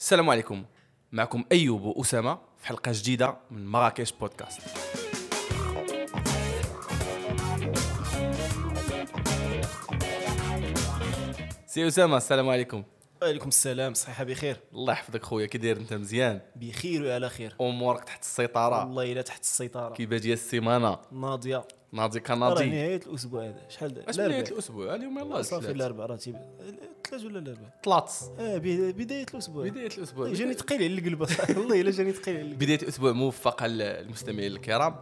السلام عليكم. معكم أيوب وأسامة في حلقة جديدة من مراكش بودكاست. سي أسامة السلام عليكم. وعليكم السلام صحيحة بخير. الله يحفظك خويا كي داير أنت مزيان؟ بخير وعلى خير. أمورك تحت السيطرة. والله إلا تحت السيطرة. كي باديه السيمانة. ناضية. ناضي راه كناضي نهاية الأسبوع هذا. شحال اش لا بدايه ربع. الأسبوع. اليوم يلاه صافي. الأربعة راه ثلاث ولا الأربعة طلعت. آه بدا- بداية الأسبوع. بداية الأسبوع. والله جاني ثقيل على القلب. والله إلا جاني ثقيل على القلب. بداية أسبوع موفقه للمستمعين الكرام.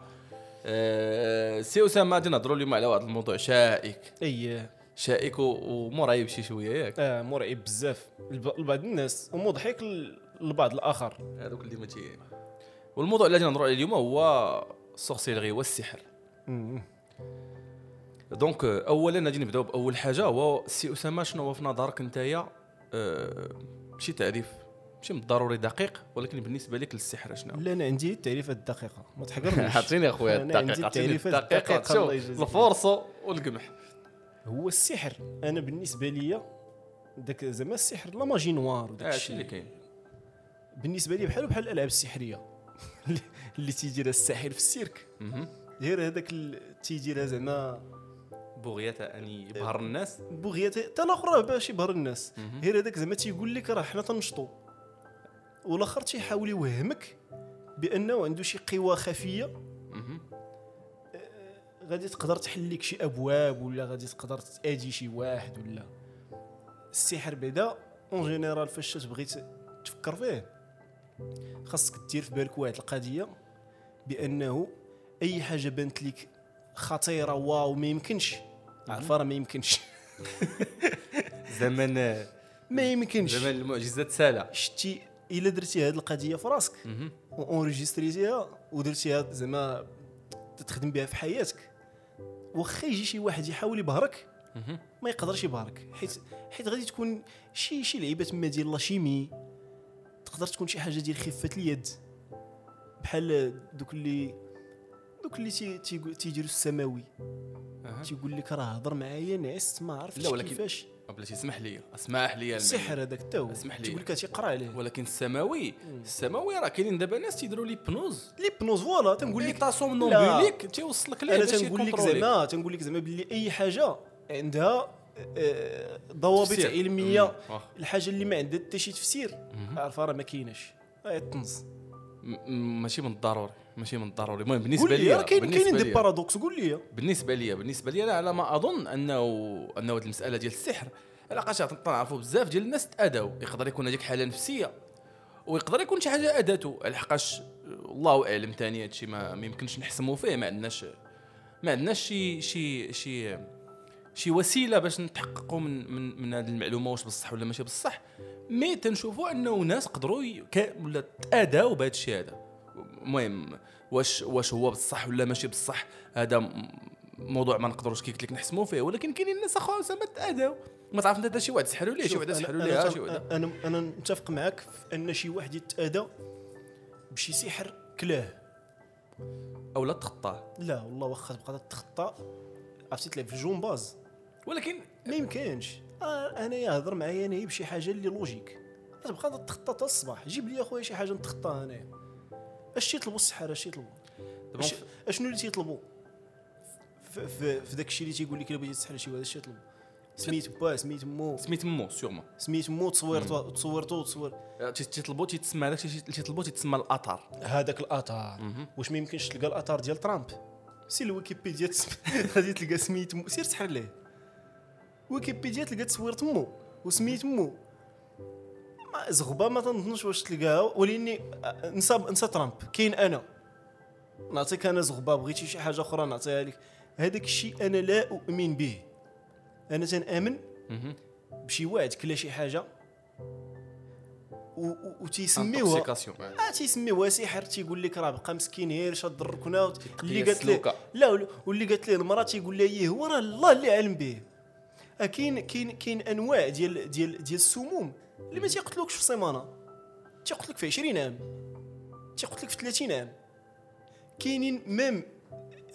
أه سي أسامة غادي نهضروا اليوم على واحد الموضوع شائك. إي. شائك ومرعب شي شوية ياك. آه مرعب بزاف. لب- لبعض الناس ومضحك للبعض الآخر. هذوك اللي ما تي والموضوع اللي غادي نهضروا عليه اليوم هو ال sorcellerie والسحر. مم. donc آه، اولا غادي نبدأو بأول حاجة هو سي أسامة شنو هو في نظرك نتايا أه شي تعريف ماشي بالضروري دقيق ولكن بالنسبة لك للسحر شنو؟ لا أنا عندي التعريفات الدقيقة ما تحقرنيش. عطيني اخويا عندي الدقيق عطيني شوف. الفرصة والقمح. هو السحر أنا بالنسبة ليا داك زعما السحر la magie noire وداك هادشي الشيء. اللي كاين؟ بالنسبة لي بحال بحال الألعاب السحرية. اللي- تيديرها الساحر في السيرك. غير هذاك تيديرها زعما بغية أن يبهر الناس. بغيات حتى الآخر باش يبهر الناس. غير هذاك زعما تيقول لك راه حنا تنشطوا والآخر تيحاول يوهمك بأنه عنده شي قوى خفية. مهم. غادي تقدر تحل لك شي أبواب ولا غادي تقدر تأدي شي واحد ولا. السحر بعدا en général فاش تبغي تفكر فيه خاصك دير في بالك واحد القضية بأنه أي حاجة بانت لك خطيرة واو ما يمكنش. عارفه راه ما يمكنش. زمن ما يمكنش. زمن المعجزات سالا شتي إلا درتي هذه القضية في راسك. مهم. enregistrer تيها ودرتيها زعما تخدم بها في حياتك. واخا يجي شي واحد يحاول يبهرك. ما يقدرش يبهرك. حيت حيت غادي تكون شي شي لعيبة تما ديال la chimie تقدر تكون شي حاجة ديال خفة اليد. بحال دوك اللي دوك اللي تيديروا السماوي. تيقول لك راه هضر معايا نعست ما عرفتش لا، ولكن- كيفاش بلاتي اسمح لي اسمح لي. السحر هذاك تا هو اسمح لي. تيقول لك تيقرا عليه ولكن السماوي السماوي راه كاينين دابا ناس تيديروا l'hypnose l'hypnose voilà تنقول لك لا. نومبوليك تيوصلك ليه أنا تنقول لك. زعما تنقول لك زعما باللي أي حاجة عندها آه، ضوابط. علمية. الحاجة اللي ما عندها حتى شي تفسير عارفه راه ما كايناش الطنز ماشي من الضروري ماشي من الضروري المهم بالنسبة لي كاين كاينين des paradoxes قول لي بالنسبة لي بالنسبة لي أنا على ما اظن انه انه هذه المساله ديال السحر علاقاش تنعرفوا بزاف ديال الناس تاداو يقدر يكون هذيك حاله نفسيه ويقدر يكون شي حاجة اداته لحقاش الله اعلم ثاني هادشي ما يمكنش نحسموا فيه ما عندناش ما عندناش شي شي شي شي وسيلة باش نتحققوا من من من هذه المعلومة واش بصح ولا ماشي بصح. مي تنشوفوا أنه ناس قدروا ولا تأداو بهذا الشيء هذا. المهم واش واش هو بصح ولا ماشي بصح هذا موضوع ما نقدروش كي قلت لك نحسموا فيه. ولكن كاينين الناس أخرى زعما تأداو. ما تعرف انت شي واحد سحروا ليه شي واحد سحروا ليه شي واحد. أنا أنا نتفق معك في أن شي واحد يتادى بشي سحر كلاه. أو لا تخطاه لا والله واخا تبقى تخطى عرفتي تلعب في الجمباز ولكن ما يمكنش. آه أنا يهضر معايا أنا بشي حاجة اللي logique تبقى تخطى حتى الصباح. جيب لي اخويا شي حاجة نتخطاها انايا أش تيطلبوا السحاره اش تيطلبوا أشنو اللي تيطلبوا في, داك الشيء اللي تيقول لك إلا بغيتي تسحر شي واحد اش تيطلبوا سميت با سميت مو. سميت مو sûrement سميت مو تصويرتو تصورتو تصور تيطلبوا تيتسمى هذاك الشيء اللي تيطلبوا تيتسمى الاثر هذاك الاثار واش ما يمكنش تلقى الاثار ديال ترامب؟ سير الويكيبيديا. غادي تلقى سميت مو سير تسحر ليه. ويكيبيديا تلقى تصوير مو وسميت مو. ما زغبة ما تنظنش واش تلقاها ولاني آه، نسى نسى ترامب كاين أنا. نعطيك أنا زغبة بغيتي شي حاجة أخرى نعطيها لك. هذاك الشيء أنا لا أؤمن به. أنا تنأمن. بشي واحد كلا شي حاجة. وتيسميوها. آه تيسميوها. سحر تيقول لك راه بقى مسكين غير شاد الركنه اللي قالت سلوكة. لا وال- واللي قالت له المرأة تيقول لها إيه هو راه الله اللي عالم به. آه كاين كاين كاين أنواع ديال ديال ديال السموم اللي ما تيقتلوكش في سيمانه تيقتلك في 20 عام. تيقتلك في 30 عام. كاينين ميم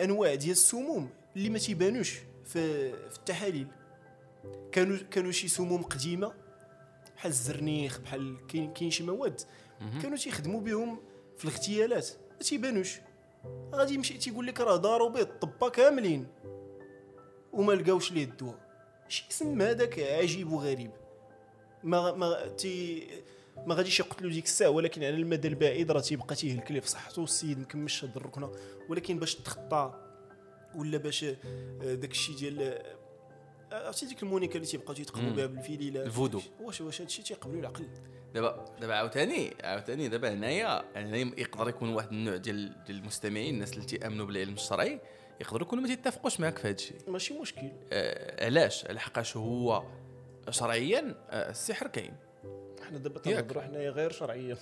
أنواع ديال السموم اللي ما تيبانوش في في التحاليل. كانوا كانوا شي سموم قديمة. بحال الزرنيخ بحال كاين كاين شي مواد كانوا تيخدموا بهم في الاغتيالات. ما تيبانوش. غادي يمشي تيقول لك راه داروا به الطبا كاملين. وما لقاوش ليه الدواء. شي اسم هذاك عجيب وغريب. ما ما تي ما غاديش يقتلوا ديك الساعة ولكن على المدى البعيد راه تيبقى تيهلك ليه. في صحته السيد مكملش هاد الركنة. ولكن باش تخطى ولا باش آه، داك الشيء ديال عرفتي ديك المونيكا اللي تيبقاو تيتقلبوا مم. بها بالفيليلات الفودو. واش واش هادشي تيقبلوا العقل دابا دابا عاوتاني عاوتاني دابا هنايا هنا يقدر يكون واحد النوع ديال المستمعين الناس اللي تيأمنوا بالعلم الشرعي يقدروا يكونوا ما تيتفقوش معاك في هذا الشيء ماشي مشكل. آه علاش؟ لحقاش هو شرعيا آه السحر كاين. حنا دابا. تنهضروا حنايا غير شرعيا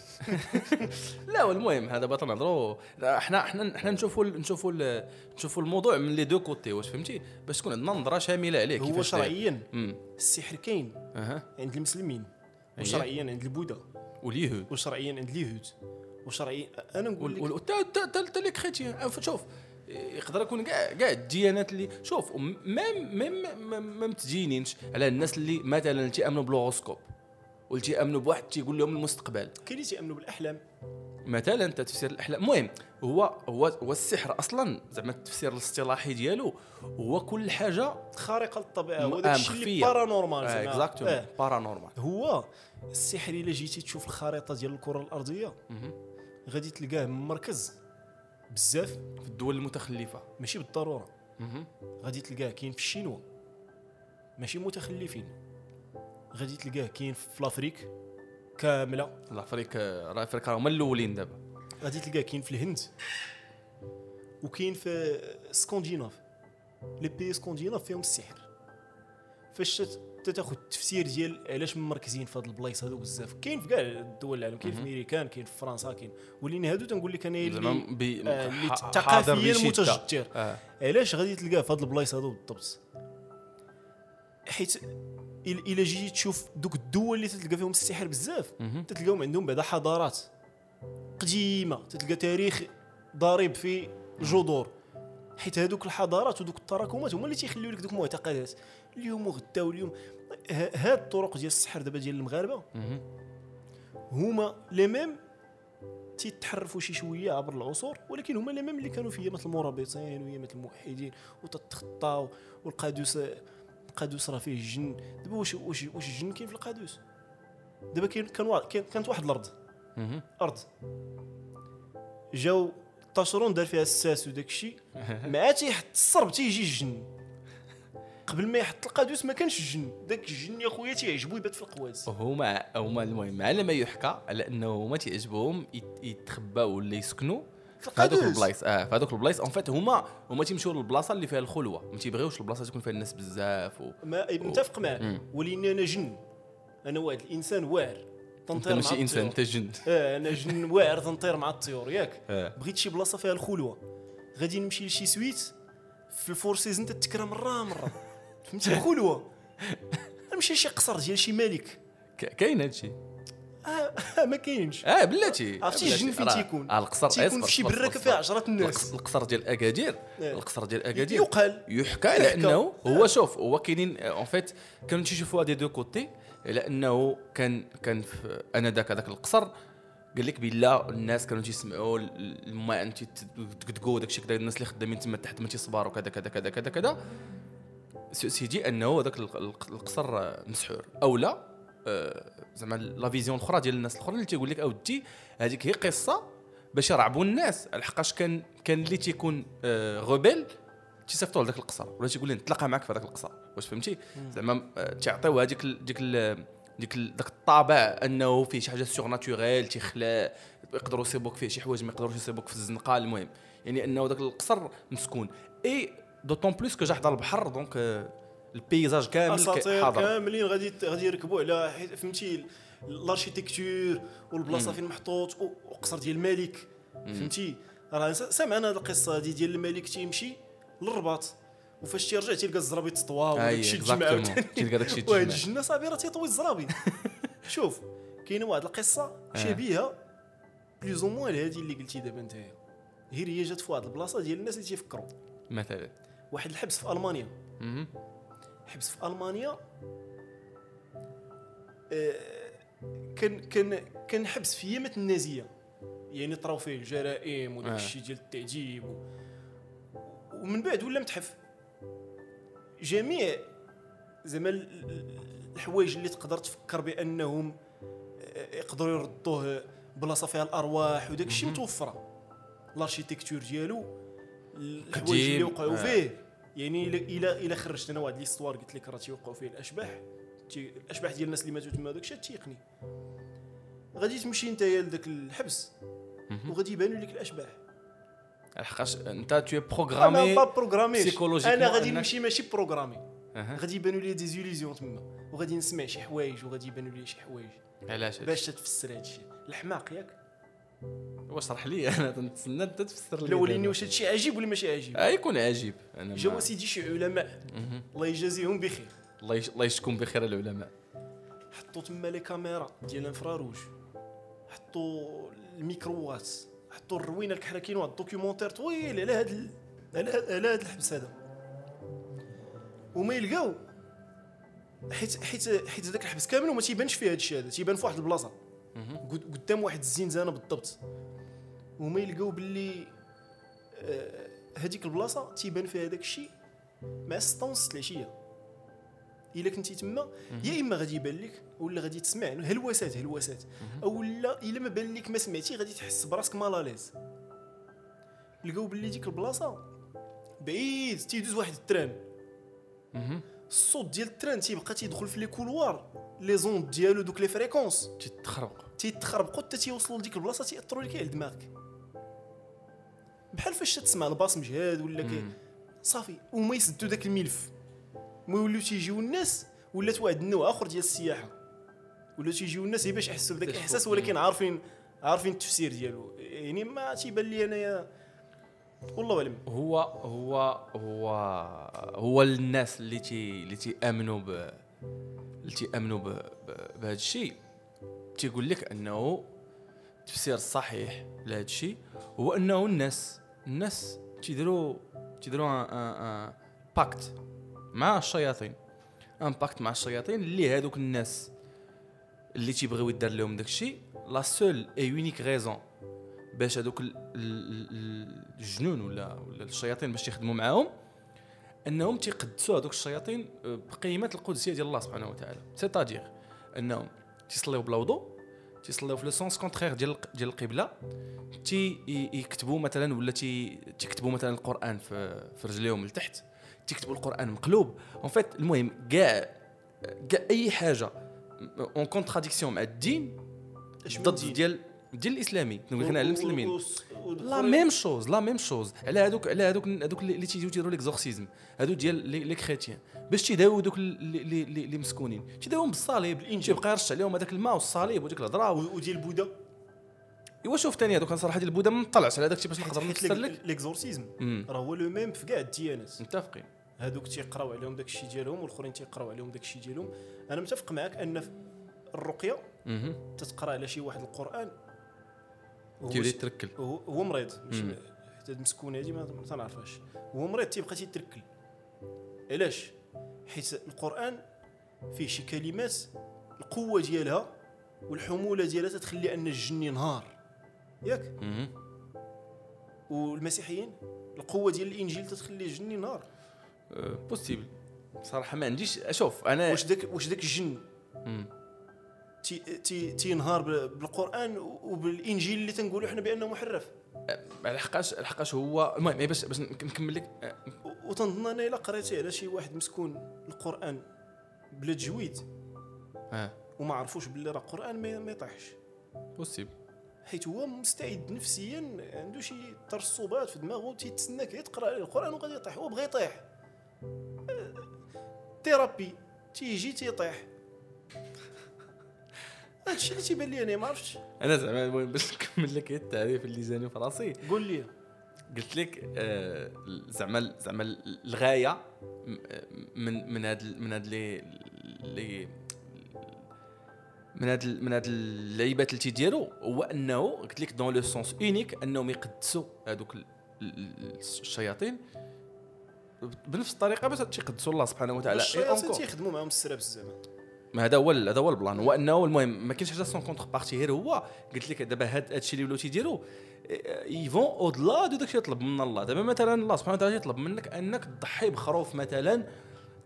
لا والمهم حنا دابا تنهضروا حنا حنا حنا نشوفوا نشوفوا نشوفوا الموضوع من les deux côtés واش فهمتي؟ باش تكون عندنا نظرة شاملة عليه هو كيفاش داير. شرعيا السحر كاين عند المسلمين. وشرعيا عند البوذا واليهود. وشرعيا عند اليهود. وشرعيا أنا نقول لك حتى حتى les chrétiens. أه، شوف يقدر يكون كاع كاع الديانات اللي شوف même même même- ما متدينينش على الناس اللي مثلا تيأمنوا بال horoscope واللي تيامنوا بواحد تيقول لهم المستقبل. كاين اللي تيأمنوا بالأحلام. مثلا أنت تفسير الأحلام. المهم هو هو هو السحر أصلا زعما التفسير الاصطلاحي ديالو هو كل حاجة خارقة للطبيعة. هو آه، داك الشيء اللي. paranormal زعما. exactement آه. paranormal هو السحر إلا جيتي تشوف الخريطة ديال الكرة الأرضية غادي تلقاه مركز بزاف. في الدول المتخلفة. ماشي بالضرورة. غادي تلقاه كاين في الشينوا. ماشي متخلفين. غادي تلقاه كاين في l'Afrique كاملة. ال Afrique راه افريقيا هما الأولين دابا. غادي تلقاه كاين في الهند وكاين في Scandinavie. les pays scandinaves فيهم السحر. فاش تاخذ التفسير ديال علاش مركزين في هاد البلايص هادو بزاف. كاين في كاع الدول العالم كاين في امريكان كاين في فرنسا كاين. ولكن هادو تنقول لك أنا اللي آه، بشدة. متجدر آه. علاش غادي تلقاه في هاد البلايص هادو بالضبط؟ حيت إلا جيتي تشوف دوك الدول اللي تلقى فيهم السحر بزاف. تتلقاهم عندهم بعدا حضارات قديمة تتلقى تاريخ ضارب في جذور حيت هذوك الحضارات ودوك التراكمات هما اللي تيخليو لك دوك المعتقدات اليوم وغدا واليوم هاد الطرق ديال السحر دابا ديال المغاربة. هما لي ميم تيتحرفوا شي شوية عبر العصور ولكن هما لي ميم اللي كانوا في ايامات المرابطين وايامات الموحدين وتتخطاو والقادوس القادوس راه فيه الجن دابا واش واش واش الجن كاين في القادوس؟ دابا كاين كان كانت واحد الأرض. أرض. جاو طاشرون دار فيها الساس وداك الشيء. مع تيحط الصرب تيجي الجن. قبل ما يحط القادوس ما كانش الجن داك الجن يا خويا تيعجبو يبات في القواز هما هما المهم على ما يحكى على أنه هما تيعجبهم يت- يتخباو ولا يسكنوا. في في هذوك القادوس. البلايص آه في هذوك البلايص. en fait هما هما تيمشيو للبلاصة اللي فيها الخلوة. ما تيبغيوش البلاصة تكون فيها الناس بزاف و... ما متفق معك. ولكن أنا جن. أنا واحد الإنسان واعر. أنت تنطير مع ماشي إنسان. أنت جن آه أنا جن واعر تنطير مع الطيور. ياك؟ آه. بغيت شي بلاصة فيها الخلوة. غادي نمشي لشي suite. في ال Four Seasons تتكرى مرة مرة. فهمتي؟ الخلوة. نمشي لشي قصر ديال شي ملك. كاين هادشي. آه ما كاينش. آه بلاتي. عرفتي. الجن فين تيكون؟ آه القصر تيكون في شي اصبر. فيها عشرات الناس. القص- القصر ديال أكادير. آه. القصر ديال أكادير. يقال. يحكى على أنه هو شوف هو كاينين en fait كانوا تيشوفوا هذه deux côtés على أنه كان كان في أنذاك هذاك القصر. قال لك بالله الناس كانوا تيسمعوا الماء انت داك الشيء كذا الناس اللي خدامين تما تحت ما تيصبروا كذا كذا كذا كذا كذا سي- سيدي أنه هذاك الق- الق- القصر آه، مسحور. أو لا آه، زعما la vision الاخرى ديال الناس الاخرين اللي تيقول لك أودي هذيك هي قصة باش يرعبوا الناس. لحقاش كان كان اللي تيكون آه، rebelle تيصيفطوا لذاك القصر ولا تيقول لي نتلاقى معك في هذاك القصر واش فهمتي؟ زعما آه، تيعطيو هذيك ديك ديك داك الطابع أنه فيه شي حاجة surnaturelle تيخلق يقدروا يصيبوك فيه شي حوايج ما يقدروش يصيبوك في الزنقة المهم. يعني أنه داك القصر مسكون. et d'autant plus que جا حدا البحر donc آه، ال paysage كامل أساطير كاملين غادي غادي يركبوا على فهمتي ال architecture والبلاصة فين محطوط وقصر ديال الملك فهمتي؟ راه س- سامعنا هذه القصة هذه ديال الملك تيمشي للرباط وفاش تيرجع تيلقى الزرابي تطوى وداك أي الشيء تجمع exactement عاوتاني تلقى داك الشيء واحد تجمع الجنة صاحبي راه تيطوي الزرابي. شوف كاينة واحد القصة شبيهة plus ou moins هذه اللي قلتي دابا انت غير هي جات في واحد البلاصة ديال الناس اللي تيفكروا. مثلا. واحد الحبس في ألمانيا. حبس في ألمانيا آه، كان كان كنحبس في يامات النازية يعني طراو فيه الجرائم وداك آه. الشيء ديال التعذيب و... ومن بعد ولا متحف جميع زعما ال- ال- الحوايج اللي تقدر تفكر بأنهم آه، يقدروا يردوه بلاصه فيها الأرواح وداك الشيء. متوفرة ال architecture ديالو الحوايج. اللي وقعوا. فيه يعني الا الا خرجت أنا واحد l'histoire قلت لك راه تيوقعوا فيه الأشباح. الأشباح ديال الناس اللي ماتوا تما داك الشيء تيقني. غادي تمشي انت لذاك الحبس. وغادي يبانوا لك الأشباح. لحقاش أنت تو أنا programmé pas programmé أنا غادي نمشي ماشي programmé. غادي يبانوا لي des illusions تما وغادي نسمع شي حوايج وغادي يبانوا لي شي حوايج. علاش باش تتفسر هذا الشيء الحماق ياك؟ واش رح لي أنا تنتسنى أنت تفسر لي. دابا. واش هذا الشيء عجيب ولا ماشي عجيب؟ آه يكون عجيب. أنا جاو ما- سيدي شي علماء. الله يجازيهم بخير. الله يش- الله يشكون بخير العلماء. حطوا تما لي كاميرا ديال ال infrarouge. حطوا الميكروات حطوا الروينة الكحله كاين واحد documentaire طويل على هذا ال- على هاد- على هذا الحبس هذا. وما يلقاو. حيت حيت حيت هذاك الحبس كامل وما تيبانش فيه هذا الشيء هذا. تيبان في واحد البلاصة. قدام واحد الزنزانه بالضبط. وما يلقاو باللي آه، هذيك البلاصة تيبان فيها هذاك الشيء مع 6 ونص العشية. إلا كنتي تما يا إما غادي يبان لك ولا غادي تسمع هلوسات هلوسات أو لا إلا ما بان لك ما سمعتي غادي تحس براسك مالاليز لقاو باللي ديك البلاصة بعيد تيدوز واحد ال train. الصوت ديال ال train تيبقى تيدخل في les couloirs. les ondes ديالو دوك les fréquences. تتخربق تيتخربقوا حتى تيوصلوا لديك البلاصة تياثروا لك على دماغك. بحال فاش تسمع ال basse مجهاد ولا كي. صافي وما يسدوا داك الملف. ما يوليو تيجيو الناس ولات واحد النوع آخر ديال السياحة. ولا تيجيو الناس باش يحسوا بداك. الإحساس ولكن عارفين عارفين التفسير ديالو. يعني ما تيبان لي انايا والله أعلم. هو هو هو هو الناس اللي تي اللي تيأمنوا اللي تيامنوا بهذا الشيء. تيقول لك أنه التفسير الصحيح لهذا الشيء هو أنه الناس الناس تيديروا تيديروا pacte مع الشياطين. un pacte مع الشياطين اللي هذوك الناس اللي تيبغيو يدار لهم داك الشيء. la seule et unique raison باش هذوك ال- ال- ال- الجنون ولا ولا الشياطين باش يخدموا معاهم أنهم تيقدسوا هذوك الشياطين بقيمة القدسية ديال الله سبحانه وتعالى c'est-à-dire أنهم تيصليو بلا وضوء تيصليو في le sens contraire ديال ديال القبلة تي يكتبوا مثلا ولا تي تيكتبوا مثلا القرآن في في رجليهم لتحت تيكتبوا القرآن مقلوب en fait المهم كاع كاع أي حاجة en contradiction مع الدين ضد؟ ديال ديال الإسلامي نقول لك أنا على المسلمين. la même chose la même chose. على هذوك على هذوك هذوك اللي تيجيو تيديروا l'exorcisme. هذوك ديال les chrétiens. باش تيداووا دوك اللي مسكونين. تيداوهم بالصليب. بالإنجيل. تيبقى يرش عليهم هذاك الماء والصليب وديك الهضرة وديال بوذا ايوا شوف ثاني هذوك صراحة ديال البوذا ما نطلعش على هذاك الشيء باش نقدر نفسر لك. l'exorcisme. راه هو le même في كاع الديانات. متفقين. هادوك تيقراو عليهم داك الشيء ديالهم والآخرين تيقراو عليهم داك الشيء ديالهم. أنا متفق معك أن الرقية. تتقرأ على شي واحد القرآن تيولي ش- تركل. هو مريض. حتى المسكونه هادي ما تنعرفهاش. هو مريض تيبقى تيتركل. علاش؟ حيت القرآن فيه شي كلمات القوة ديالها والحمولة ديالها تتخلي أن الجن ينهار. ياك. والمسيحيين القوة ديال الإنجيل تتخلي الجن ينهار. أه، بوسيبل صراحة ما عنديش شوف أنا واش داك واش داك الجن؟ تينهار بال- بالقرآن وبالإنجيل اللي تنقولوا حنا بأنه محرف. لحقاش لحقاش هو المهم إيه، باش باش نك- نكمل لك. أه، وتنظن أنا إلا قريتي على شي واحد مسكون القرآن بلا تجويد. أه. وما عرفوش باللي راه قران ما يطيحش. Possible. حيت هو مستعد نفسيا عنده شي ترسبات في دماغه تيتسناك غير تقرا عليه القرآن وغادي يطيح. هو بغى يطيح. آه، thérapie تيجي تيطيح. هادشي اللي تيبان لي أنا ما عرفتش. أنا زعما المهم باش نكمل لك التعريف اللي جاني في راسي قول لي. قلت لك آه، زعما زعما الغاية م- من من هاد من هاد لي لي من هاد من هاد اللعيبات اللي تيديروا هو أنه قلت لك dans le sens unique أنهم يقدسوا هذوك ال- ال- الشياطين بنفس الطريقة باش تيقدسوا الله سبحانه وتعالى. الشياطين. تيخدموا معاهم السرابس زعما ما هذا هو هذا هو البلان. هو أنه المهم ما كاينش حاجة sans contrepartie غير هو. قلت لك دابا هذا الشيء اللي ولاو تيديروا ils vont au-delà de داكشي يطلب من الله. دابا مثلا الله سبحانه وتعالى يطلب منك أنك تضحي بخروف مثلا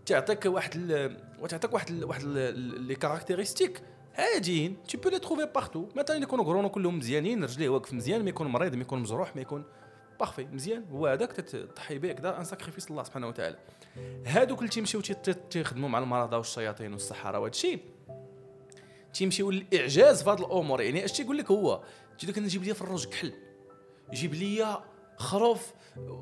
تعطيك واحد ال... تعطيك واحد. واحد les caractéristiques عاديين tu peux les trouver partout مثلا يكونوا قرونو كلهم مزيانين رجليه واقف مزيان ما يكون مريض ما يكون مجروح ما يكون parfait مزيان. هو هذاك تضحي به كذا en sacrifice الله سبحانه وتعالى. هادوك اللي تيمشيو تيخدموا مع المردة والشياطين والسحره وهذا الشيء تيمشيو للإعجاز في هذه الأمور يعني اش تيقول لك هو؟ تيقول لك نجيب لي فروج كحل يجيب لي خروف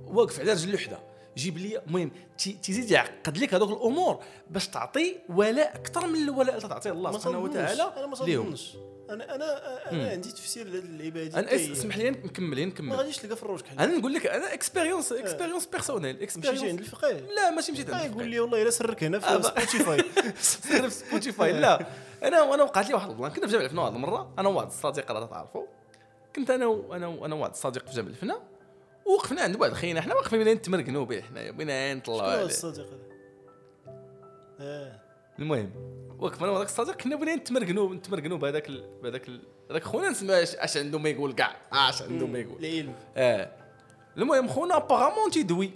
واقف على رجل وحده جيب لي المهم تيزيد يعقد لك هذوك الأمور باش تعطي ولاء أكثر من الولاء اللي تعطيه الله سبحانه وتعالى أنا ما أنا أنا أنا عندي تفسير لهذه العباده أنا اسمح لي نكمل نكمل. ما غاديش تلقى الفروج أنا نقول لك أنا expérience expérience personnelle expérience عند الفقيه لا ماشي مشيت عند الفقيه يقول لي والله إلا سرك هنا في Spotify سرك في Spotify لا. أنا أنا وقعت لي واحد البلان. كنا في جامع الفنا واحد المرة. أنا وواحد الصديق راه تعرفوا. كنت أنا وأنا وأنا وواحد الصديق في جامع الفنا وقفنا عند واحد خينا حنا واقفين بين نتمرقنوا به حنايا بين نطلعوا عليه. الصديق هذا؟ المهم. وقفنا وذاك الصديق كنا بغينا نتمرقنوا نتمرقنوا بهذاك بهذاك هذاك خونا نسمع اش عنده ما يقول كاع. اش عنده ما يقول. العلم آه. المهم خونا ابارامون تيدوي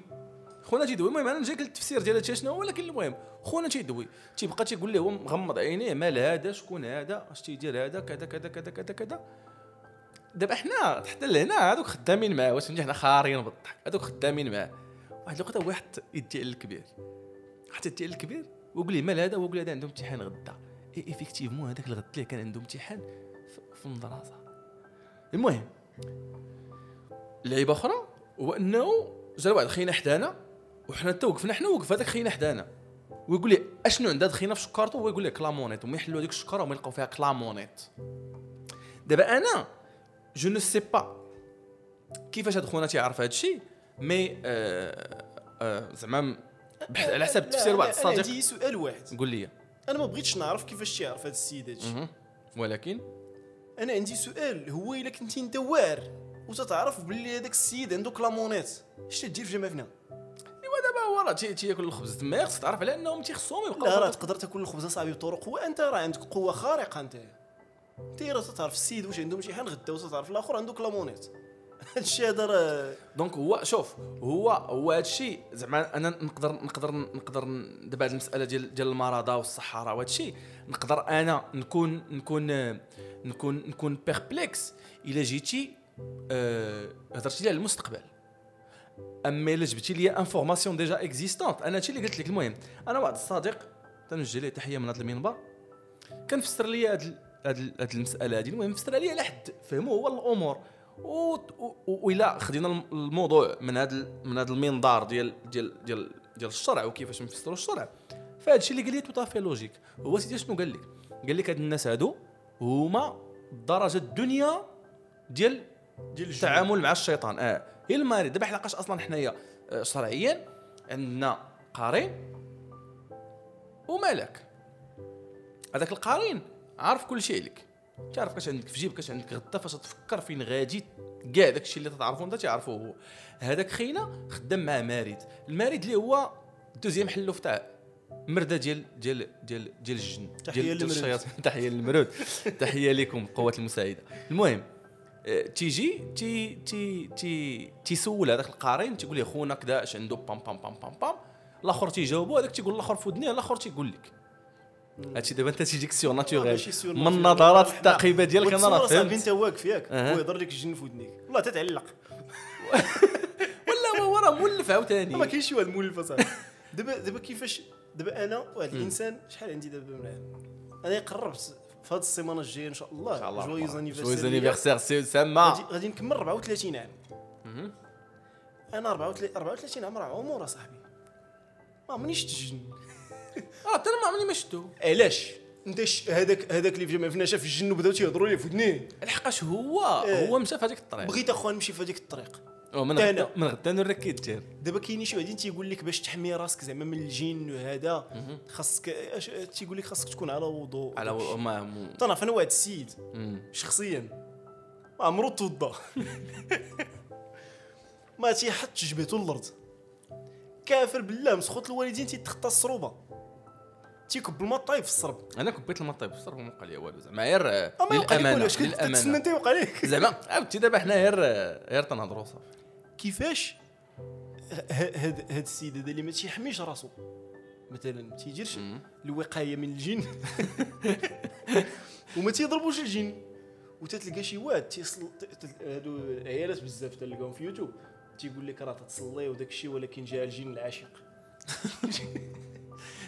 خونا تيدوي. المهم أنا نجيك التفسير ديال هادشي شنو هو ولكن المهم خونا تيدوي. تيبقى تيقول ليه هو مغمض عينيه مال هذا شكون هذا اش تيدير هذا كذا كذا كذا كذا كذا. دابا حنا حتى لهنا هذوك خدامين معاه. واش فهمتي حنا خارين بالضحك. هذوك خدامين معاه. واحد الوقت واحد يدي الكبير. حتى يدي الكبير؟ ويقول لي مال هذا ويقول لي هذا عنده امتحان غدا. et effectivement هذاك الغد اللي كان عنده امتحان في المدرسة. المهم لعيبة أخرى هو أنه جا واحد خينا حدانا وحنا حتى وقفنا حنا وقف هذاك خينا حدانا. ويقول لي أشنو عند هاد خينا في شكارته هو يقول لي كلامونيت وما يحلوا هذيك الشكاره وما يلقاو فيها كلامونيت دابا أنا je ne sais pas كيفاش هاد خونا تيعرف هاد الشيء mais آه آه زعما على حسب التفسير واحد الصديق عندي سؤال واحد. قول لي. أنا ما بغيتش نعرف كيفاش تيعرف هذا السيد هادشي. ولكن؟ أنا عندي سؤال هو إلا كنتي أنت واعر وتتعرف باللي هذاك السيد عنده كلامونيت اش تدير في جامع الفنا إيوا دابا هو راه تياكل الخبز تما خصك تعرف على أنهم تيخصهم يبقاو لا راه تقدر تاكل الخبز صاحبي بطرق وأنت راه عندك قوة خارقة أنت. أنت راه تتعرف السيد واش عنده امتحان غدا وتتعرف الآخر عنده كلامونيت. هذا راه donc هو شوف هو هو هادشي زعما أنا نقدر نقدر نقدر دابا هاد المسألة ديال ديال المردة والسحرة وهادشي نقدر أنا نكون نكون نكون نكون perplexe إلا جيتي آه هضرتي لي على المستقبل. أما إلا جبتي لي information déjà existante أنا هادشي اللي قلت لك. المهم أنا واحد الصديق تنوجه ليه تحية من هذا المنبر. كان فسر لي هاد هاد المسألة هادي. المهم فسر لي على حد فهموا هو الأمور. وإلا خدينا الموضوع من هذا من هذا المنظار ديال ديال ديال ديال الشرع وكيفاش نفسروا الشرع. فهذا الشيء اللي قال لي tout à fait logique. هو سيدي شنو قال لك؟ قال لك هاد الناس هادو هما الدرجه الدنيا ديال ديال التعامل مع الشيطان. آه. هي المارد دابا لحقاش أصلا حنايا آه، شرعيا عندنا قارين وملك. هذاك القارين عارف كل شيء عليك تعرف كاش عندك في جيبك كاش عندك غدا فاش تفكر فين غادي كاع داكشي اللي تتعرفو انت تعرفو هو هذاك خينا خدام مع مارد المارد اللي هو دوزيام حلوف تاع مرده ديال ديال ديال ديال الجن تحية للمرود تحية للمرود تحية لكم القوات المساعدة. المهم آه، تيجي تي تي تي تيسول هذاك القرين تيقول لي خونا كذا اش عنده بام بام بام بام بام. الآخر تيجاوبو هذاك تيقول الآخر في ودنيه الآخر تيقول لك. هادشي دابا انت تيجيك surnaturel من النظرات الثاقبه ديالك أنا راه فهمت. انت واقف ياك. ويهضر لك الجن في ودنيك. والله تتعلق. ولا هو راه مولف عاوتاني. ما كاينش شي واحد مولف أصاحبي. دابا دابا كيفاش دابا أنا واحد الإنسان شحال عندي دابا أنا قربت في هذه السيمانة الجاية إن شاء الله joyeux anniversaire joyeux anniversaire سي سما غادي نكمل 34 عام. أنا 34 عام راه عمر أصاحبي. ما عمرنيش تجن حتى أنا ما عمرني ما شفتو. علاش؟ انت هذاك هذاك اللي في جامع الفنا شاف الجن وبداو تيهضروا ليه في ودنيه لحقاش هو آه. هو مشى في هذيك الطريق. بغيت اخويا نمشي في هذيك الطريق. من غدا من غدا نوريك كي دير. دابا كاينين شي وحدين تيقول لك باش تحمي راسك زعما من الجن وهذا خاصك تيقول لك خاصك تكون على وضوء. على وضوء ما تنعرف أنا واحد السيد. شخصيا. ما عمرو توضا ما تيحطش جبهته الأرض كافر بالله مسخوط الوالدين تيتخطى الصروبة. تيكب الماء طايب في الصرب. أنا كبيت الماء طيب بصراحه ما وقع لي والو زعما. غير أما يوقع لك تتسنى للأمانة. انت يوقع لك زعما عرفتي دابا حنا غير غير تنهضروا صافي. كيفاش؟ هاد هاد السيد هذا اللي ما تيحميش راسو. مثلا ما تيديرش. الوقاية من الجن. وما تيضربوش الجن. وتتلقى شي واد تيصل هادو عيالات بزاف تلقاهم في يوتيوب. تيقول لك راه تتصلي وداك الشيء ولكن جاء الجن العاشق.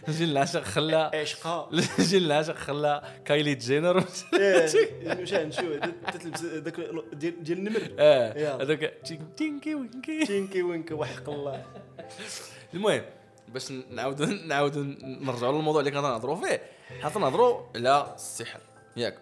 الجن العاشق خلى عشقا الجن العاشق خلى كايلي جينر مش نشوف تتلبس ال- ديال النمر آه يلا. هذاك تين- تينكي وينكي. تينكي وينكي وحق الله. المهم باش نعاودو نعاودو نرجعوا للموضوع اللي كنا نهضروا فيه. حنا تنهضروا على السحر. ياك.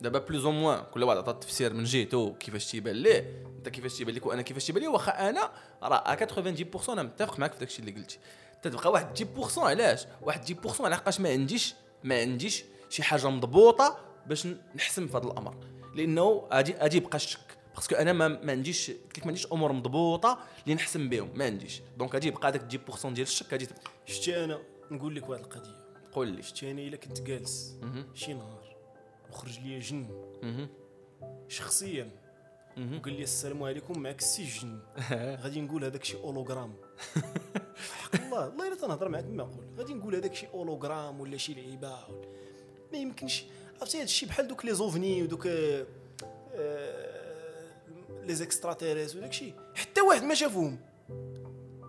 دابا plus ou moins كل واحد عطى التفسير من جهته كيفاش تيبان ليه. انت كيفاش تيبان لك وأنا كيفاش تيبان لي واخا أنا راه 90% أنا متفق معاك في داكشي اللي قلتي. تتبقى واحد 10% علاش؟ واحد 10% على حقاش ما عنديش ما عنديش شي حاجة مضبوطة باش نحسم في هذا الأمر. لأنه غادي غادي يبقى الشك parce que أنا ما, ما عنديش قلت لك ما عنديش أمور مضبوطة اللي نحسم بهم ما عنديش. donc غادي يبقى هذاك 10% ديال الشك غادي تبقى شتي أنا نقول لك واحد القضية. قول لي. شتي أنا إلا كنت جالس. شي نهار وخرج لي جن. شخصيا. وقال لي السلام عليكم معك السي جن. غادي نقول هذاك شي hologramme حق الله. والله إلا تنهضر معاك بما نقول غادي نقول هذاك شي hologramme ولا شي لعيبة ما يمكنش. عرفتي هذا الشيء بحال دوك les ovnis ودوك آه، آه، لي زيكسترا تيريس وداك الشيء حتى واحد ما شافوهم.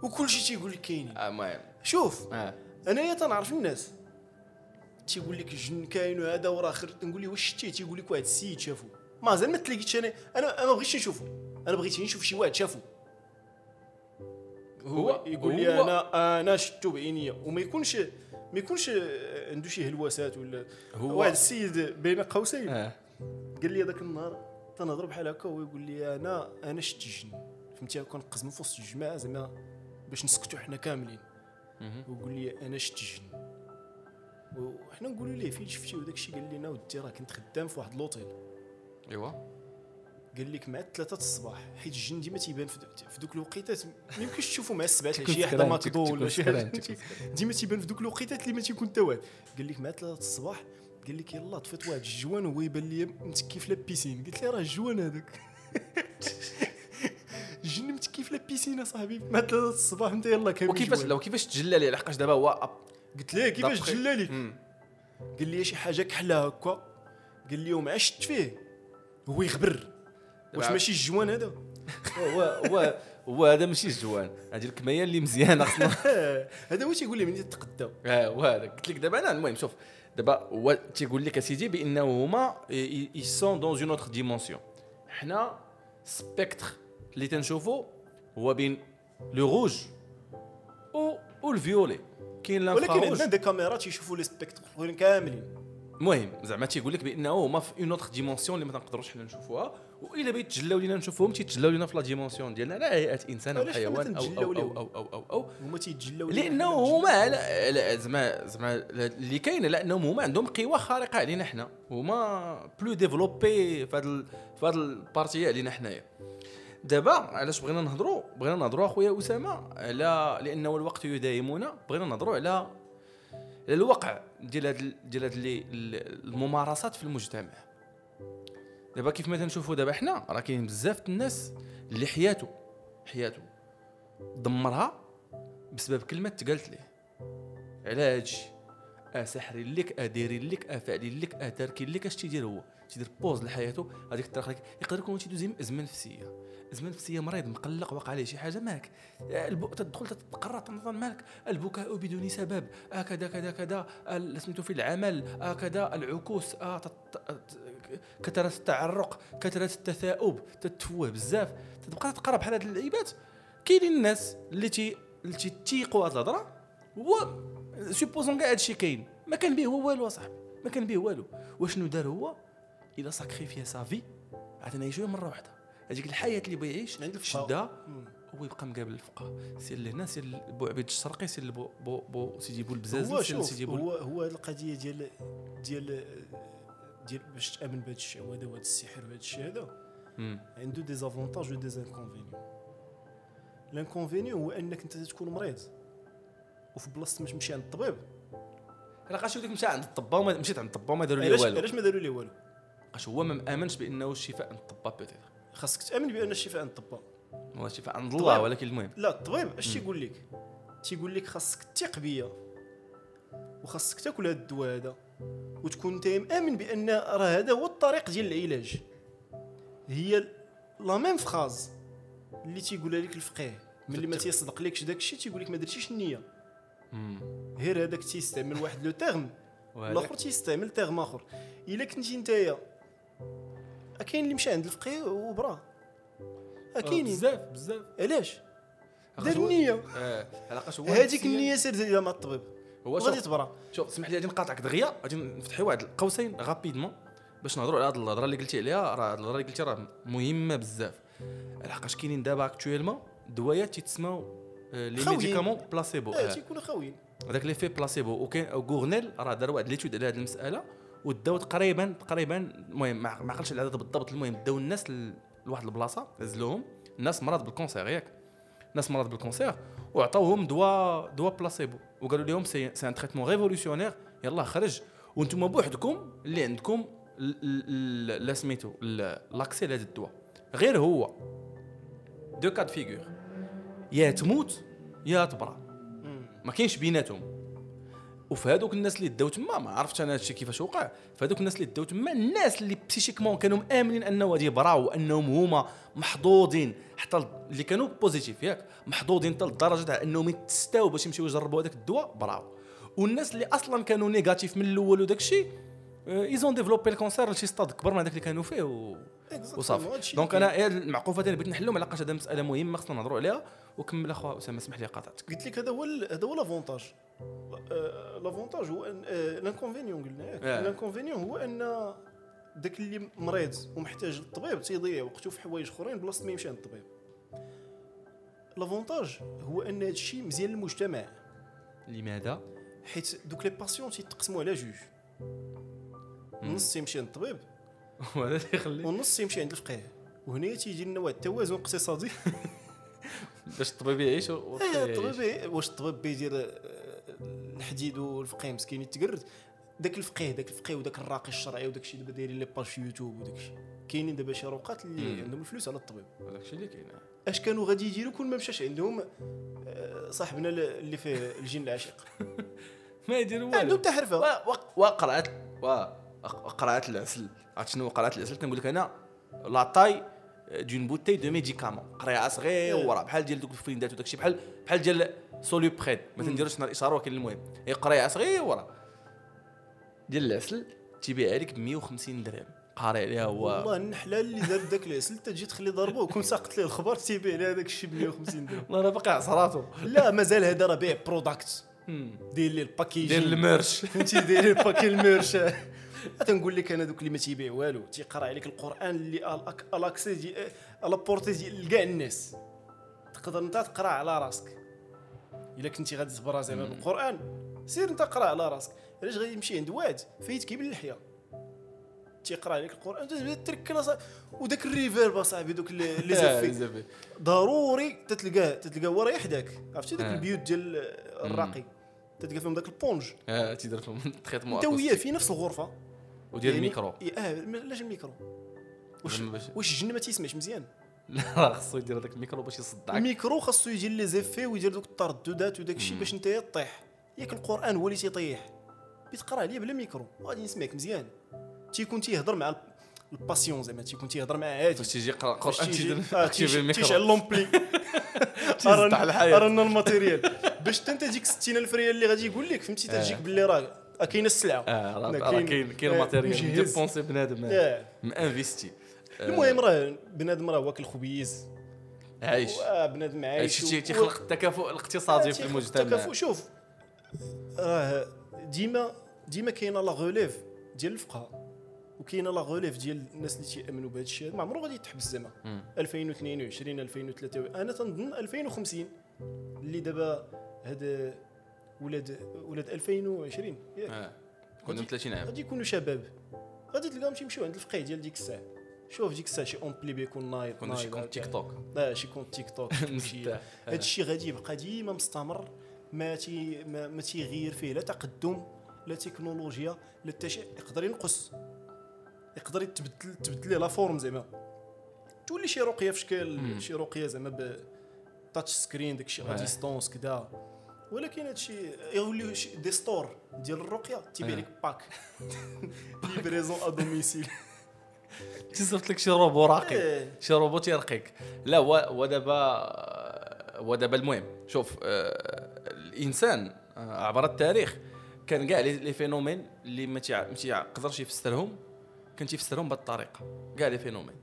وكل شيء تيقول لك كاينين. آه، المهم. شوف آه. أنايا تنعرف الناس. تيقول لك الجن كاين وهذا وراه خير تنقول له واش شتي تيقول لك واحد السيد شافو. ما زال ما تلاقيتش أنا. أنا ما بغيتش نشوفه أنا بغيت نشوف شي واحد شافو. هو يقول لي هو- أنا أنا شفتو بعينيا. وما يكونش ما يكونش عنده شي هلوسات ولا هو- واحد السيد بين قوسين. آه. قال لي هذاك النهار تنهضر بحال هكا وهو يقول لي أنا أنا شفت الجن. فهمتي؟ كنقزمو في وسط الجماعة زعما باش نسكتوا حنا كاملين. ويقول لي أنا شفت الجن. وحنا نقولوا ليه فين شفتي وداك الشيء قال لنا ودي راه كنت خدام في واحد لوطيل. إيوا. قال لك مع ثلاثة الصباح حيت الجن ديما تيبان في دو- في دوك الوقيتات. ما يمكنش تشوفوا مع السبعة العشية حدا ماكدو ولا شي حاجة. ديما تيبان في دوك الوقيتات اللي ما تيكون حتى واحد قال لك مع ثلاثة الصباح قال لك يلا طفيت واحد ال joint وهو يبان لي متكي في la piscine قلت له راه ال joint هذاك؟ الجن متكي في la piscine أصاحبي. مع ثلاثة الصباح انت يلا كامل وكيفاش joint. لو كيفاش تجلى لي لحقاش دابا هو قلت ليه كيفاش. تجلى مم. قال لي شي حاجة كحله هكا؟ قال لي ومع شت فيه. هو يخبر. واش ماشي ال joint هذا؟ هو هو هو هذا ماشي ال joint هذه الكمية اللي مزيانة خصنا هذا هو تيقول لي من تقداو آه وهذا قلت لك دابا أنا المهم شوف دابا هو تيقول لك أسيدي بانه هما ils sont dans une autre dimension حنا spectre اللي تنشوفو هو بين le rouge و le violet كاين ولكن عندنا des caméras تيشوفوا les spectres كاملين. المهم زعما تيقول لك بأنه هما في une autre dimension اللي ما تنقدروش حنا نشوفوها وإلا بغيت تجلاو لينا نشوفوهم تيتجلاو لينا في la dimension ديالنا. على هيئه إنسان أو حيوان أو أو ليهم؟ أو أو أو, أو, هما تيتجلاو لأنه هما على- زعما زعما اللي كاين لانهم هما عندهم قوة خارقة علينا حنا. هما plus développés في هذا في هذا ال partie علينا حنايا. دابا علاش بغينا نهضروا بغينا نهضروا أخويا أسامة على لأنه الوقت يدايمنا بغينا نهضروا على الواقع. ديال هاد ال- ديال هاد الممارسات في المجتمع. دابا كيف ما تنشوفوا دابا حنا راه كاين بزاف الناس اللي حياته حياته دمرها بسبب كلمة تقالت ليه. على هادشي آه ساحرين لك آه دايرين لك آه فاعلين لك تاركين لك اش تيدير هو؟ تيدير pause لحياته هذيك الطريقة يقدر يكون تيدوز أزمة نفسية. ازمه نفسيه مريض مقلق وقع عليه شي حاجة مالك آه،. تدخل تتقرا تنظن مالك البكاء بدون سبب. آه كذا كذا. كذا آه، سميتو في العمل. آه كذا العكوس تت... تت- كثرة التعرق. كثرة التثاؤب. تتفوه بزاف. تبقى تقرا بحال هاد اللعيبات. كاينين الناس اللي تي اللي تيقوا هاد الهضرة هو supposons كاع هادشي كاين. ما كان به هو والو اصاحبي ما كان به والو. واشنو دار هو؟ il a sacrifié sa vie عاد نعيشوها مرة واحدة. هذيك الحياة اللي بغى يعيش عند مم. هو يبقى مقابل الفقهاء سير لهنا سير بو عبيد الشرقي سير بو بو, بو سيدي بو البزازي هو سير سيدي بو هو هو القضية ديال ديال ديال باش تأمن بهذا الشعوذه وهذا السحر وهذا الشيء هذا. عنده des avantages و des inconvénients l'inconvénient هو أنك أنت تكون مريض وفي بلاصة ما تمشي عند الطبيب. علاش وليك مشى عند الطبا مشيت عند الطبا وما داروا لي والو. علاش ما داروا ليه والو؟ علاش هو ما مأمنش بأنه الشفاء عند الطبا peut-être خاصك تامن بأن الشفاء عند الطباء. هو الشفاء عند الله. ولكن المهم. لا الطبيب اش تيقول لك؟ تيقول لك خاصك تثق بيا وخاصك تاكل هذا الدواء هذا وتكون انت مامن بأن راه هذا هو الطريق ديال العلاج. هي la même phrase اللي تيقولها لك الفقيه. ملي ما تيصدق لكش داك الشيء تيقول لك ما درتيش النية. غير هذاك تيستعمل واحد le terme. الآخر تيستعمل terme آخر. إلا كنتي نتايا كاين اللي مشى عند الفقيه وبرا. أه كاينين. بزاف بزاف. علاش؟ دار النية. آه علاش هو هذيك النية سير ديرها مع الطبيب. هو وغادي شوف تبرا. شوف اسمح لي غادي نقاطعك دغيا. غادي نفتحي واحد القوسين rapidement باش نهضروا على هذه الهضرة اللي قلتي عليها. راه هذه الهضرة اللي قلتي راه مهمة بزاف. لحقاش كاينين دابا actuellement دوايات تيتسموا آه، les. médicaments placebo آه آه. تيكونوا خاويين هذاك l'effet placebo وكاين غورنيل راه دار واحد l'étude على هذه المسألة. وداو تقريبا تقريبا المهم ما عقلتش العدد بالضبط. المهم داو الناس لواحد البلاصة نزلوهم. الناس مرض بال cancer ياك. ناس مرض بال cancer وعطاوهم دواء دواء بلاسيبو وقالوا لهم c'est c'est un traitement révolutionnaire يلا خرج. وأنتم بوحدكم اللي عندكم لا سميتو l'accès لهذا الدواء غير هو. deux cas de figure. يا تموت يا تبرا ما كاينش بيناتهم. وفي هذوك الناس اللي داو تما ما عرفتش أنا هادشي كيفاش وقع. فهذوك الناس اللي داو تما الناس اللي psychiquement كانوا مآمنين أنه غادي يبراو وانهم هما محظوظين حتى اللي كانوا positifs ياك محظوظين حتى لدرجة تاع أنهم يتستاو باش يمشيو يجربوا هذاك الدواء براو. والناس اللي أصلا كانوا négatifs من الأول وداك الشيء ils ont développé ال cancer لشي ستاد كبر من هذاك اللي كانوا فيه و... وصافي. donc أنا هاد المعقوفات اللي بغيت نحلهم علاقاش هذا مسألة مهمة خصنا نهضروا عليها وكمل أخويا أسامة اسمح لي قاطعتك قلت لك هذا هو هذا هو l'avantage l'avantage هو ان آه، l'inconvénient قلنا ياك. آه. l'inconvénient هو أن داك اللي مريض ومحتاج للطبيب تيضيع وقته في حوايج أخرين بلاصة ما يمشي عند الطبيب. l'avantage هو أن هذا الشيء مزيان للمجتمع. لماذا؟ حيت دوك لي patients تيتقسموا على جوج. النص تيمشي عند الطبيب. وهذا اللي يخلي. والنص تيمشي عند الفقيه. وهنا تيجي لنا واحد التوازن اقتصادي. باش الطبيب يعيش يعيش. الطبيب واش الطبيب بيدير آه، الحديد والفقيه مسكين يتقرد. داك الفقيه داك الفقيه وداك الراقي الشرعي وداك الشيء دابا دايرين les pages في يوتيوب وداك الشيء. كاينين دابا شي روقات اللي. عندهم الفلوس على الطبيب. هذاك الشيء اللي كاين اش كانوا غادي يديروا كون ما مشاش عندهم آه، صاحبنا اللي فيه الجن العشيق ما يديروا عندهم والو حتى حرفة. وقرعة و- قرأت العسل. عرفت شنو قرأت العسل؟ كنقول لك أنا لا طاي دون بوتي دو ميديكامون. قريعة صغيرة بحال ديال دوك الفريندات وداك الشيء بحال بحال ديال سوليو بريد ما تنديروش نهار الإشارة ولكن المهم هي قريعه صغيره ديال العسل تيبيعها لك ب 150 درهم. قاري عليها هو. والله النحلة اللي دار داك العسل تجي تخلي ضربه وكون ساقط ليه الخبر تيبيع لها داك الشيء ب 150 درهم. والله أنا باقي عصراته. لا مازال هذا راه بيع برودكت دير لي الباكيجي ديال المرش. فهمتي؟ داير الباكي الميرش تنقول لك أنا دوك اللي ما تيبيع والو. تيقرأ عليك القرآن اللي الاكسي دي الا بورتي ديال كاع الناس. تقدر أنت تقرأ على راسك. إلا كنتي غادي تبرا زعما بالقرآن. سير أنت قرأ على راسك. علاش غادي تمشي عند واحد فايتك باللحيه تيقرأ عليك القرآن تبدا تركل. وداك الريفيرب أصاحبي دوك اللي اللي زافي ضروري تتلقاه تتلقاه هو راه يحداك. عرفتي؟ داك آه. البيوت ديال الراقي. تلقى فيهم داك البونج. آه تيدير فيهم traitement أنت وياه في نفس الغرفة. وديال يعني- الميكرو. آه ما- لاش الميكرو؟ واش واش الجن ما تيسمعش مزيان. لا خصو يدير هذاك الميكرو باش يصدعك. الميكرو خاصو يجي les effets ويدير دوك الترددات وداك الشيء باش انت طيح ياك القرآن هو اللي تيطيح. بيتقرأ عليه بلا ميكرو. غادي يسمعك مزيان. تيكون تيهضر مع ال- ال patient زعما تيكون تيهضر مع عادي فاش تيجي يقرأ القران تيجي- تيشعل تيش- الميكرو تيشعل لومبلي تيزدع الحياة. رانا الماتيريال. باش انت ديك 60000 ريال اللي غادي يقول لك فهمتي؟ تجيك آه. باللي راه كاينة السلعة. آه راه كاين كاين ماتيريال مجهز. ديبونسي بنادم. آه. مانفيستي المهم راه بنادم راه واكل خبيز. عايش. آه، بنادم عايش هادشي تيخلق التكافؤ الاقتصادي في تيخلق المجتمع. التكافؤ. شوف راه ديما ديما كاينة لا غوليف ديال الفقهاء وكاينه لا غوليف ديال الناس اللي تيأمنوا بهذا الشيء. ما عمره غادي يتحبس زعما. مم. 2022 2023 أنا تنظن 2050 اللي دابا هذا ولاد ولاد 2020 ياك. آه. كنا 30 عام. غادي يكونوا شباب. غادي تلقاهم تيمشيو عند الفقيه ديال ديك الساعة. شوف ديك الساعة شي اونبلي بيكون نايض كنا شي نايض كونت. تيك توك لا شي كونت تيك توك. هذا الشيء غادي يبقى ديما مستمر ما تي ما, ما تيغير فيه لا تقدم لا تكنولوجيا لا حتى شيء يقدر ينقص يقدر يتبدل تبدل ليه لا فورم زعما تولي شي رقية في شكل شي رقية زعما ب touch screen داكشي à آه. distance كدا ولكن هادشي يوليو شي des stores ديال الرقية تيبيع آه. لك pack livraison à domicile تصيفط لك شي روبو راقي إيه. شي روبو تيرقيك لا هو هو دابا هو دابا المهم شوف آه، الإنسان آه، عبر التاريخ كان كاع les phénomènes اللي ما تيقدرش يفسرهم كان تيفسرهم بهذه الطريقة. كاع les phénomènes.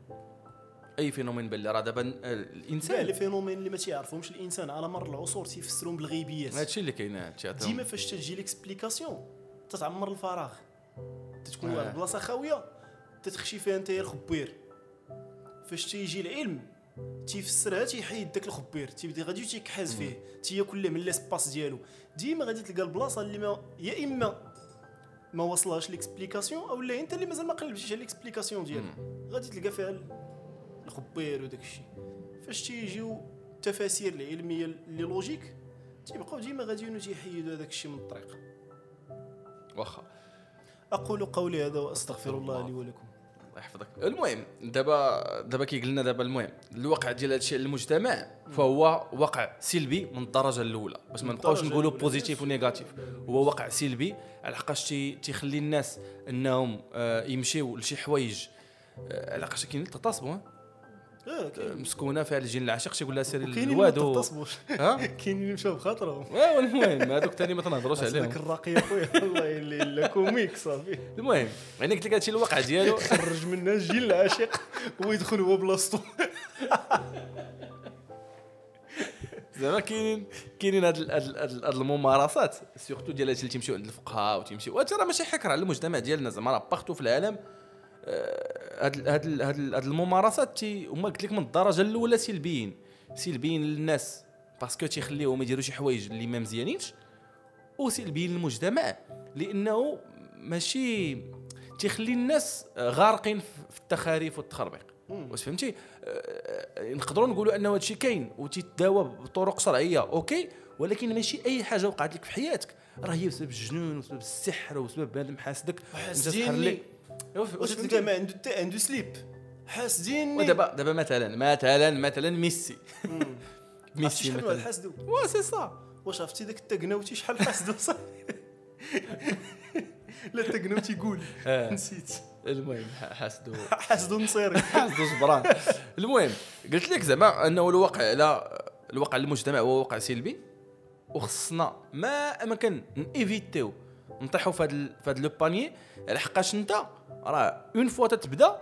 أي phénomène بان راه دابا كاع الإنسان لي phénomènes اللي ما تيعرفهمش الإنسان. على مر العصور تيفسرون بالغيبيات. هادشي اللي كاين ديما فاش تجي l'explication تتعمر الفراغ. تتكون آه. واحد البلاصة خاوية. تتخشي فيها انت الخبير. فاش تيجي العلم تيفسرها تيحيد داك الخبير تيبدا غادي تيكحاز فيه. تياكل له من l'espace ديالو. ديما غادي تلقى البلاصة اللي ما يا إما ما وصلهاش l'explication أو لا أنت اللي مازال ما قلبتيش على l'explication ديالو غادي تلقى فيها ال- الخبير وداك الشيء. فاش تيجيو التفاسير العلمية اللي لوجيك تيبقاو ديما غاديين تيحيدوا هذاك الشيء من الطريق. واخا. أقول قولي هذا وأستغفر الله لي ولكم. الله يحفظك. المهم دابا دابا كيقول لنا دابا المهم الواقع ديال هذا الشيء المجتمع فهو واقع سلبي من الدرجة الأولى. باش ما نبقاوش نقولوا. positif و négatif هو واقع سلبي لحقاش تي- تيخلي الناس انهم آه، يمشيو لشي حوايج آه، لحقاش كاين اللي تغتصبوا كاين مسكونة فيها الجن العاشق تيقول لها سيري تغتصبوش ها؟ كاينين اللي مشاو بخاطرهم. ايوا المهم هذوك ثاني ما تنهضروش عليهم. هذاك الراقي خويا الله يلي لا كوميك صافي. المهم يعني قلت لك هادشي الواقع ديالو. خرج منها الجن العاشق ويدخل هو بلاصتو. زعما كاينين كاينين هاد هاد ال- هاد ال- هاد الممارسات سيرتو ديال هادشي اللي تيمشيو عند الفقهاء وتيمشيو. وهادشي راه ماشي حكر على المجتمع ديالنا زعما راه باغتو في العالم آه، هاد هاد هاد ال- هاد الممارسات تي هما قلت لك من الدرجة الأولى سلبيين سلبيين للناس. parce que تيخليوهم يديروا شي حوايج اللي ما مزيانينش وسلبيين للمجتمع. لأنه ماشي تيخلي الناس غارقين في التخاريف والتخربيق. واش فهمتي؟ آه، نقدروا نقولوا أنه هادشي كاين وتيتداوى بطرق شرعيه أوكي؟ ولكن ماشي أي حاجة وقعت لك في حياتك. راه هي بسبب الجنون وبسبب السحر وبسبب بنادم حاسدك حاسديني. واش فهمتي؟ ما عنده حتى عنده سليب. حاسديني ودابا دابا مثلا مثلا مثلا ميسي. ميسي مثلا. حاسدو وا سي صا واش عرفتي داك التقناوتي؟ شحال حاسدو صاحبي لا التقناوتي يقول آه. نسيت. المهم حاسدو حاسدو نصيري حاسدو جبران المهم قلت لك زعما أنه الواقع على الواقع المجتمع هو واقع سلبي وخصنا ما امكن نـ éviter يو نطيحوا في هذا في هذا le panneau لحقاش انت راه une fois تتبدا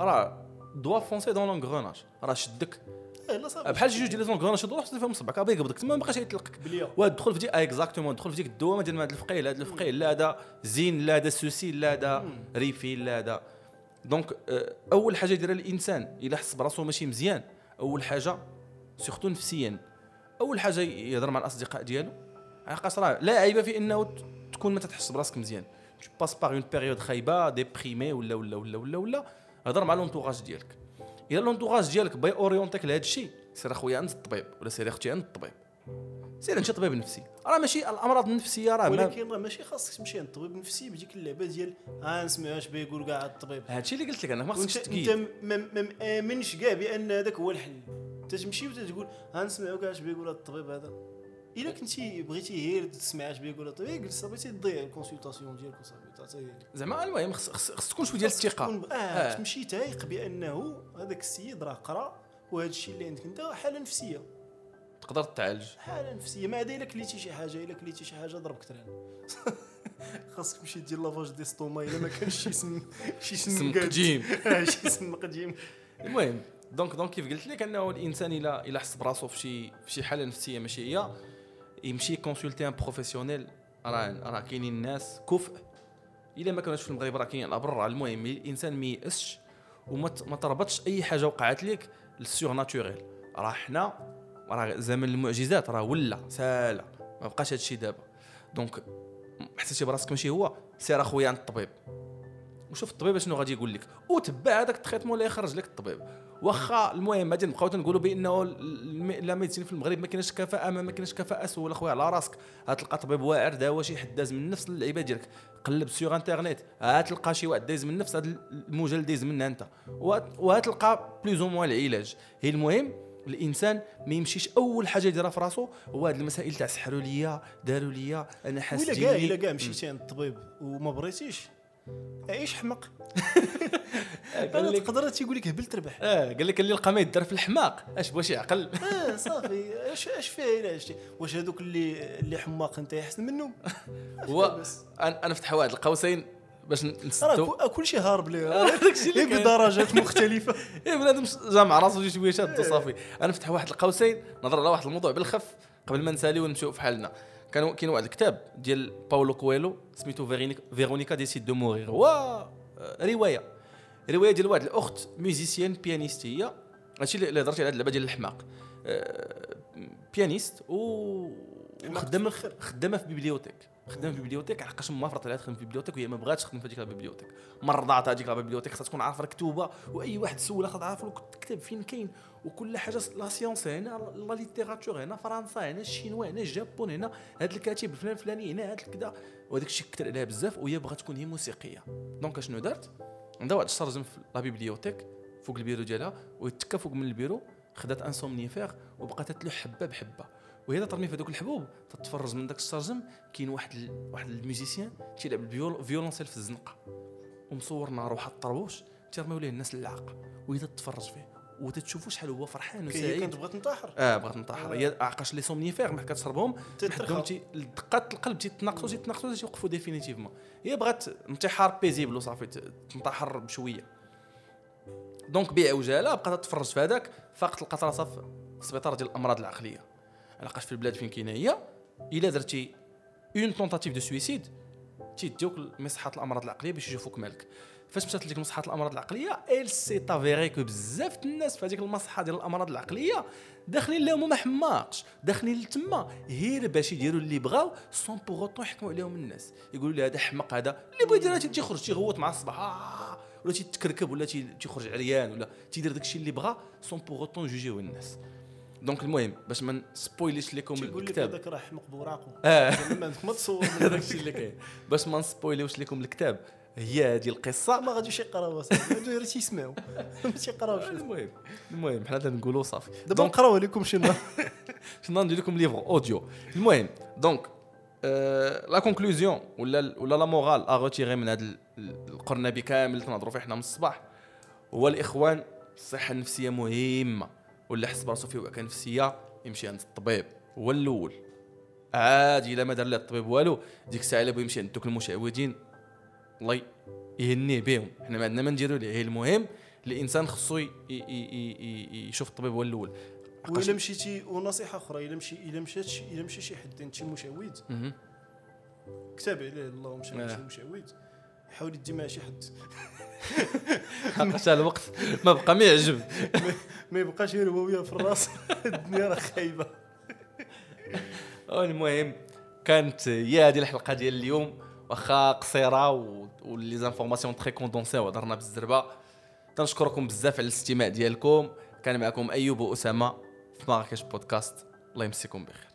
راه doigt foncé dans l'engrenage راه شدك. إيه، بحال شي جوج ديال l'engrenage تروح فيهم صبعك ابي يقبضك تما ما بقاش يطلقك ودخل في ديك exactement دخل في ديك الدوامة ديال هذا الفقيه لا هذا الفقيه لا هذا زين لا هذا سوسي لا هذا ريفي لا هذا donc آه، أول حاجة يديرها الإنسان إلا حس براسو ماشي مزيان أول حاجة surtout نفسيا. أول حاجة يهضر مع الأصدقاء ديالو. لحقاش راه لا عيب في إنه تكون ما تتحس براسك مزيان. tu passes par une période خايبة déprimé ولا ولا ولا ولا ولا. هضر مع l'entourage ديالك. الا l'entourage ديالك باغي orienter ك لهذا الشيء سير أخويا عند الطبيب ولا سير أختي عند الطبيب. سير أنت طبيب نفسي. راه ماشي الأمراض النفسية راه ولكن راه ماشي خاصك تمشي عند الطبيب النفسي بديك اللعبة ديال ها نسمع اش بيقول كاع الطبيب. هادشي اللي قلت لك أنا ما خصكش تقيد. أنت ما ما مآمنش كاع بأن هذاك هو الحل. أنت تمشي وتقول ها نسمعوا كاع اش بيقول الطبيب هذا. الا كنتي بغيتي غير تسمع اش بيقول الطبيب جلس صافي تضيع ال consultation ديالك صافي تعطي زعما المهم خص تكون شوية ديال الثقه تكون- آه. تمشي تايق بانه هذاك السيد راه قرا وهذا الشيء اللي عندك انت حاله نفسيه تقدر تعالج حاله نفسيه ما عدا الا كليتي شي حاجة الا كليتي شي حاجة ضربك تران خاصك تمشي دير lavage d'estomac الا ما كانش شي سم شي سم. قديم شي سم قديم المهم donc donc كيف قلت لك انه الانسان الا الا حس براسو في شي في شي حاله نفسيه ماشي هي يمشي consulter un professionnel. راه راه كاينين الناس كفء. إلا ما كانوش في المغرب راه كاين الابر راه المهم الإنسان ما ييأسش وما تربطش أي حاجة وقعت لك لل surnaturel راه حنا راه زمن المعجزات راه ولا سالا. ما بقاش هادشي دابا. donc حسيتي براسك ماشي هو سير أخويا عند الطبيب. وشوف الطبيب شنو غادي يقول لك. وتبع هذاك ال traitement اللي يخرج لك الطبيب. واخا المهم غادي نبقاو تنقولوا بأنه la médecine في المغرب ما كاينش كفاءة ما كاينش كفاءة سول أخويا على راسك. غتلقى طبيب واعر داوا شي حد داز من نفس اللعيبة ديالك. قلب sur internet غتلقى شي واحد دايز من نفس هذا الموجه اللي دايز منها أنت. وغت- وغتلقى plus ou moins العلاج. هي المهم الإنسان ما يمشيش أول حاجة يديرها في راسو هو هاد المسائل تاع سحروا ليا داروا ليا أنا حاس ولا كاع. إلا كاع مشيتي عند الطبيب وما بغيتيش عيش حمق قال لك تقدر تيقول لك هبل تربح آه قال لك اللي لقى ما يدار في الحماق. أش بغى شي عقل آه صافي. اش أش فيها إلا عشتي واش هذوك اللي اللي حماق أنت أحسن منهم؟ هو. أنا أنا فتح واحد القوسين باش نسدو كل- كل شيء هارب ليه داكشي اللي. بدرجات مختلفة. إيه بنادم جامع راسو شي شوية شاد وصافي أنا فتح واحد القوسين نهضر على واحد الموضوع بالخف قبل ما نسالي ونمشيو في حالنا. كان كاين واحد الكتاب ديال باولو كويلو سميتو Veronika décide de mourir. هو آه، رواية. رواية ديال واحد الأخت musicienne pianiste هي هادشي اللي هضرتي على هاد اللعبة ديال الحماق. آه، pianiste و وخدامه في خدامة في bibliothèque خدامة في bibliothèque علاش ما فرط عليها تخدم في bibliothèque وهي ما بغاتش تخدم في هذيك ال bibliothèque مرضات هذيك ال bibliothèque خاصها تكون عارفة الكتوبه وأي واحد سول خاص عارف الكتاب فين كاين. وكل حاجة la science هنا la littérature هنا فرنسا هنا الشينوا هنا الجابون هنا هذا الكاتب الفلان الفلاني هنا هذا كذا وهذاك الشيء كثر عليها بزاف وهي بغات تكون هي موسيقية. donc شنو دارت؟ عندها واحد الشرجم في la bibliothèque فوق البيرو ديالها ويتكا فوق من البيرو خدات un somnifère وبقات تلوح حبة بحبة. وهي ترمي في هذوك الحبوب تتفرج من داك الشرجم كاين واحد ال... واحد الميوزيسيان تيلعب الفيول- الفيولونسيل في الزنقة. ومصور نار واحد الطربوش تيرميو ليه الناس اللعاقه وهي تتفرج فيه. وتتشوفوا شحال هو فرحان وسعيد. كانت بغات تنتحر آه بغات نطحر هي عقاش لي سومنيفير ما كتشربهم. حدهم تي دقات القلب تيتناقصوا تيتناقصوا تيوقفوا ديفينيتيفمون هي بغات انتحار بيزيبل وصافي تنتحر بشوية. دونك بعجاله بقات تتفرج في هذاك فاقت لقات راسها في السبيطار ديال الأمراض العقلية. لقاش في البلاد فين كاينة هي؟ إلا درتي une tentative de suicide تيديوك لمصحات الأمراض العقلية باش يشوفوك مالك. فاش مشات لديك مصحات الأمراض العقلية elle s'est avérée que بزاف الناس في هذيك المصحة ديال الأمراض العقلية داخلين لهم ما حماقش داخلين لتما غير باش يديروا اللي بغاو sans pour autant يحكموا عليهم الناس. يقولوا لي هذا حمق هذا اللي بغى يدير تيخرج تيغوت مع الصباح آه ولا تيتكركب ولا تي- تيخرج عريان ولا تيدير داكشي اللي بغا sans pour autant juger يو الناس. donc المهم باش ما نـ spoiler يش لكم الكتاب. هذاك راه حمق بوراقو آه. ما تصور. الشيء اللي كاين. باش ما نـ spoiler يوش لكم الكتاب. هي هذه القصة. ما غاديش يقراو أصاحبي. هادو غير تيسمعوا ما تيقراوش المهم المهم حنا نقولوا صافي. دابا نقراو عليكم شي نهار شنو ندير لكم livre audio المهم donc la conclusion ولا ولا la morale à retirer من هذا ال- القرنبي كامل اللي تنهضروا فيه حنا من الصباح هو الإخوان الصحه النفسيه مهمة. واللي حس براسو فيه وعكه نفسية يمشي عند الطبيب. هو الأول. عادي إلا ما دار له الطبيب والو ديك الساعة إلا بغى يمشي عند دوك المشعوذين الله يهنيه بهم. حنا ما عندنا ما نديروا ليه. المهم الإنسان خصو يشوف الطبيب هو الأول. وإلا مشيتي ونصيحة أخرى. إلا مشي إلا مشات إلا مشى شي حد عند شي مشعوذ. كتاب عليه الله مشى آه. شي مشعوذ حاول يدي مع شي حد. حقاش على الوقت؟ ما بقى ما يعجب. ما يبقاش غير هو وياه في الراس. الدنيا راه خايبة. المهم كانت هي هذه الحلقة ديال اليوم. واخا قصيرة و les informations très condensées وهضرنا بالزربة. تنشكركم بزاف على الاستماع ديالكم. كان معكم أيوب وأسامة في مراكش بودكاست الله يمسيكم بخير.